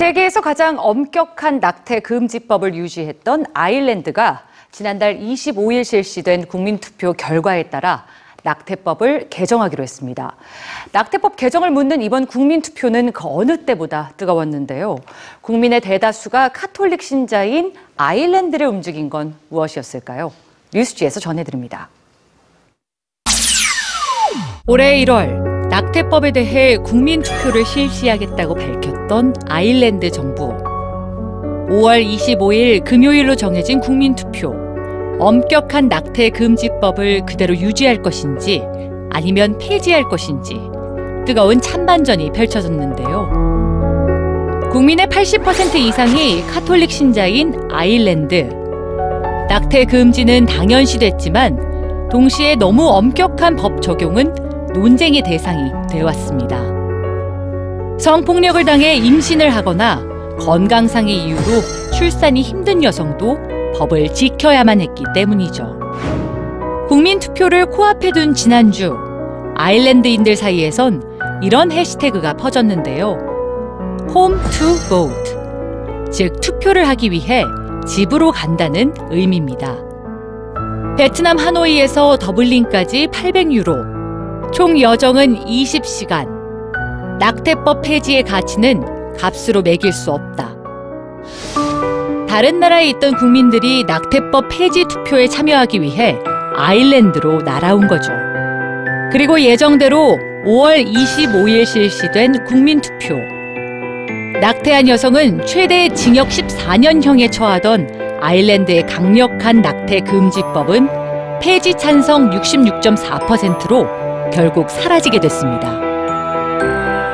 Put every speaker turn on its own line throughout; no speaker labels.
세계에서 가장 엄격한 낙태 금지법을 유지했던 아일랜드가 지난달 25일 실시된 국민투표 결과에 따라 낙태법을 개정하기로 했습니다. 낙태법 개정을 묻는 이번 국민투표는 그 어느 때보다 뜨거웠는데요. 국민의 대다수가 카톨릭 신자인 아일랜드를 움직인 건 무엇이었을까요? 뉴스지에서 전해드립니다. 올해 1월 낙태법에 대해 국민 투표를 실시하겠다고 밝혔던 아일랜드 정부. 5월 25일 금요일로 정해진 국민 투표. 엄격한 낙태 금지법을 그대로 유지할 것인지 아니면 폐지할 것인지 뜨거운 찬반전이 펼쳐졌는데요. 국민의 80% 이상이 카톨릭 신자인 아일랜드. 낙태 금지는 당연시 됐지만 동시에 너무 엄격한 법 적용은 논쟁의 대상이 되어왔습니다. 성폭력을 당해 임신을 하거나 건강상의 이유로 출산이 힘든 여성도 법을 지켜야만 했기 때문이죠. 국민 투표를 코앞에 둔 지난주, 아일랜드인들 사이에선 이런 해시태그가 퍼졌는데요. Home to vote. 즉, 투표를 하기 위해 집으로 간다는 의미입니다. 베트남 하노이에서 더블린까지 800유로, 총 여정은 20시간. 낙태법 폐지의 가치는 값으로 매길 수 없다. 다른 나라에 있던 국민들이 낙태법 폐지 투표에 참여하기 위해 아일랜드로 날아온 거죠. 그리고 예정대로 5월 25일 실시된 국민투표. 낙태한 여성은 최대 징역 14년형에 처하던 아일랜드의 강력한 낙태 금지법은 폐지 찬성 66.4%로 결국 사라지게 됐습니다.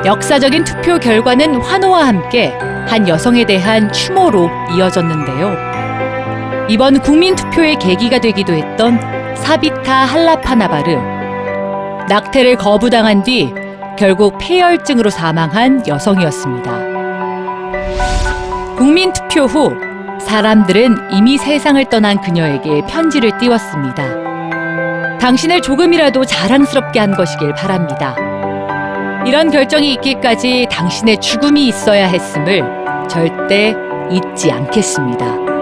역사적인 투표 결과는 환호와 함께 한 여성에 대한 추모로 이어졌는데요. 이번 국민 투표의 계기가 되기도 했던 사비타 할라파나바르. 낙태를 거부당한 뒤 결국 폐혈증으로 사망한 여성이었습니다. 국민 투표 후 사람들은 이미 세상을 떠난 그녀에게 편지를 띄웠습니다. 당신을 조금이라도 자랑스럽게 한 것이길 바랍니다. 이런 결정이 있기까지 당신의 죽음이 있어야 했음을 절대 잊지 않겠습니다.